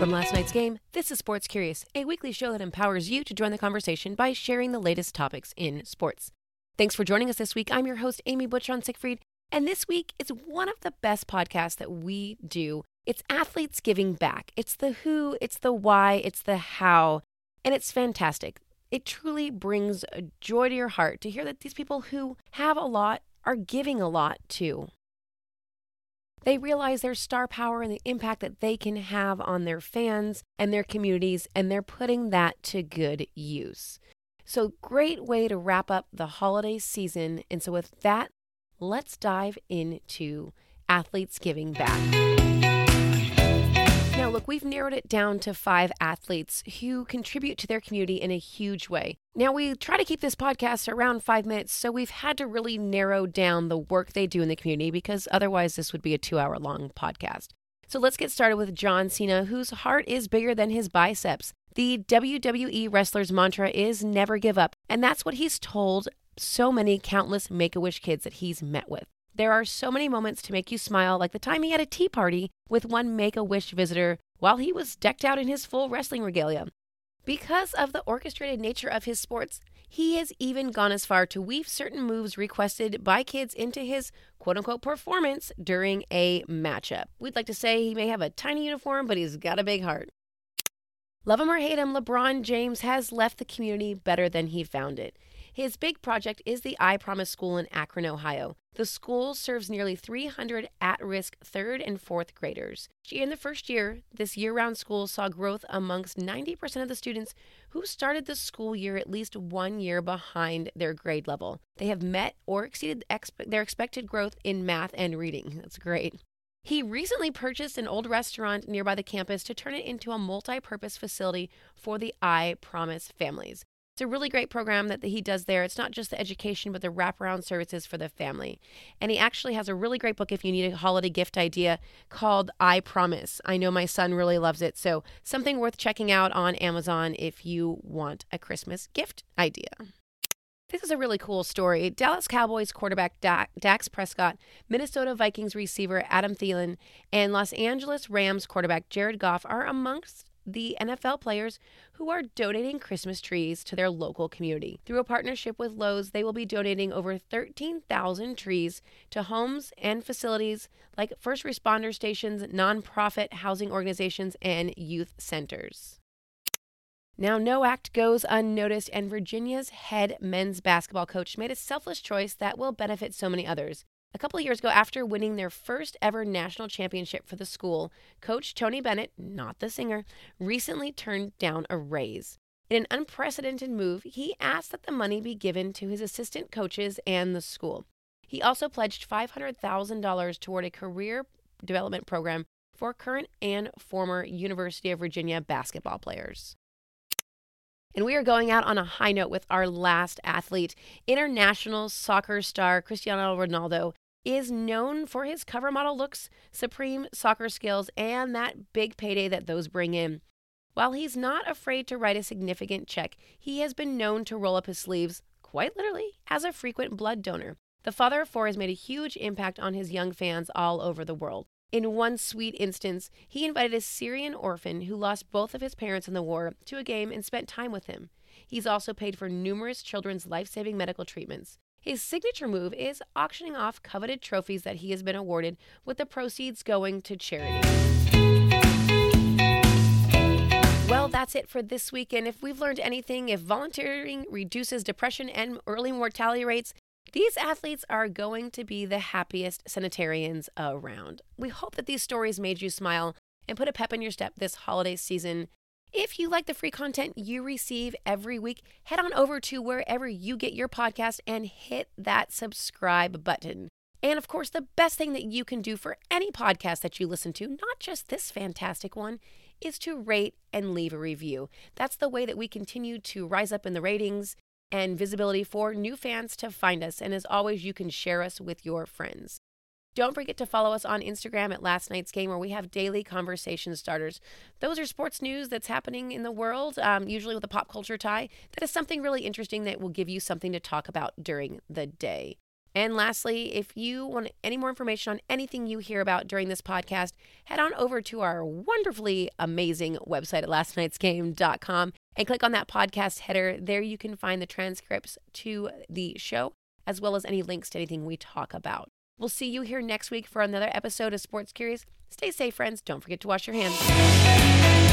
From last night's game, this is Sports Curious, a weekly show that empowers you to join the conversation by sharing the latest topics in sports. Thanks for joining us this week. I'm your host, Amy Butchon Siegfried, and this week is one of the best podcasts that we do. It's athletes giving back. It's the who, it's the why, it's the how, and it's fantastic. It truly brings joy to your heart to hear that these people who have a lot are giving a lot too. They realize their star power and the impact that they can have on their fans and their communities, and they're putting that to good use. So, great way to wrap up the holiday season. And so, with that, let's dive into athletes giving back. Now, look, we've narrowed it down to five athletes who contribute to their community in a huge way. Now, we try to keep this podcast around five minutes, so we've had to really narrow down the work they do in the community because otherwise, this would be a two hour long podcast. So let's get started with John Cena, whose heart is bigger than his biceps. The WWE wrestler's mantra is never give up, and that's what he's told so many countless Make a Wish kids that he's met with. There are so many moments to make you smile, like the time he had a tea party with one Make a Wish visitor while he was decked out in his full wrestling regalia. Because of the orchestrated nature of his sports, he has even gone as far to weave certain moves requested by kids into his quote unquote performance during a matchup. We'd like to say he may have a tiny uniform, but he's got a big heart. Love him or hate him, LeBron James has left the community better than he found it. His big project is the I Promise School in Akron, Ohio. The school serves nearly 300 at risk third and fourth graders. In the first year, this year round school saw growth amongst 90% of the students who started the school year at least one year behind their grade level. They have met or exceeded their expected growth in math and reading. That's great. He recently purchased an old restaurant nearby the campus to turn it into a multi purpose facility for the I Promise families. It's a really great program that he does there. It's not just the education, but the wraparound services for the family. And he actually has a really great book if you need a holiday gift idea called I Promise. I know my son really loves it. So, something worth checking out on Amazon if you want a Christmas gift idea. This is a really cool story. Dallas Cowboys quarterback Dak Prescott, Minnesota Vikings receiver Adam Thielen, and Los Angeles Rams quarterback Jared Goff are amongst the NFL players who are donating Christmas trees to their local community. Through a partnership with Lowe's, they will be donating over 13,000 trees to homes and facilities like first responder stations, nonprofit housing organizations, and youth centers. Now, no act goes unnoticed, and Virginia's head men's basketball coach made a selfless choice that will benefit so many others. A couple of years ago, after winning their first ever national championship for the school, Coach Tony Bennett, not the singer, recently turned down a raise. In an unprecedented move, he asked that the money be given to his assistant coaches and the school. He also pledged $500,000 toward a career development program for current and former University of Virginia basketball players. And we are going out on a high note with our last athlete. International soccer star Cristiano Ronaldo is known for his cover model looks, supreme soccer skills, and that big payday that those bring in. While he's not afraid to write a significant check, he has been known to roll up his sleeves, quite literally, as a frequent blood donor. The father of four has made a huge impact on his young fans all over the world. In one sweet instance, he invited a Syrian orphan who lost both of his parents in the war to a game and spent time with him. He's also paid for numerous children's life saving medical treatments. His signature move is auctioning off coveted trophies that he has been awarded, with the proceeds going to charity. Well, that's it for this week. And if we've learned anything, if volunteering reduces depression and early mortality rates, these athletes are going to be the happiest sanitarians around. We hope that these stories made you smile and put a pep in your step this holiday season. If you like the free content you receive every week, head on over to wherever you get your podcast and hit that subscribe button. And of course, the best thing that you can do for any podcast that you listen to, not just this fantastic one, is to rate and leave a review. That's the way that we continue to rise up in the ratings and visibility for new fans to find us. And as always, you can share us with your friends. Don't forget to follow us on Instagram at Last Night's Game, where we have daily conversation starters. Those are sports news that's happening in the world, um, usually with a pop culture tie. That is something really interesting that will give you something to talk about during the day. And lastly, if you want any more information on anything you hear about during this podcast, head on over to our wonderfully amazing website at lastnightsgame.com and click on that podcast header. There you can find the transcripts to the show as well as any links to anything we talk about. We'll see you here next week for another episode of Sports Curious. Stay safe, friends. Don't forget to wash your hands.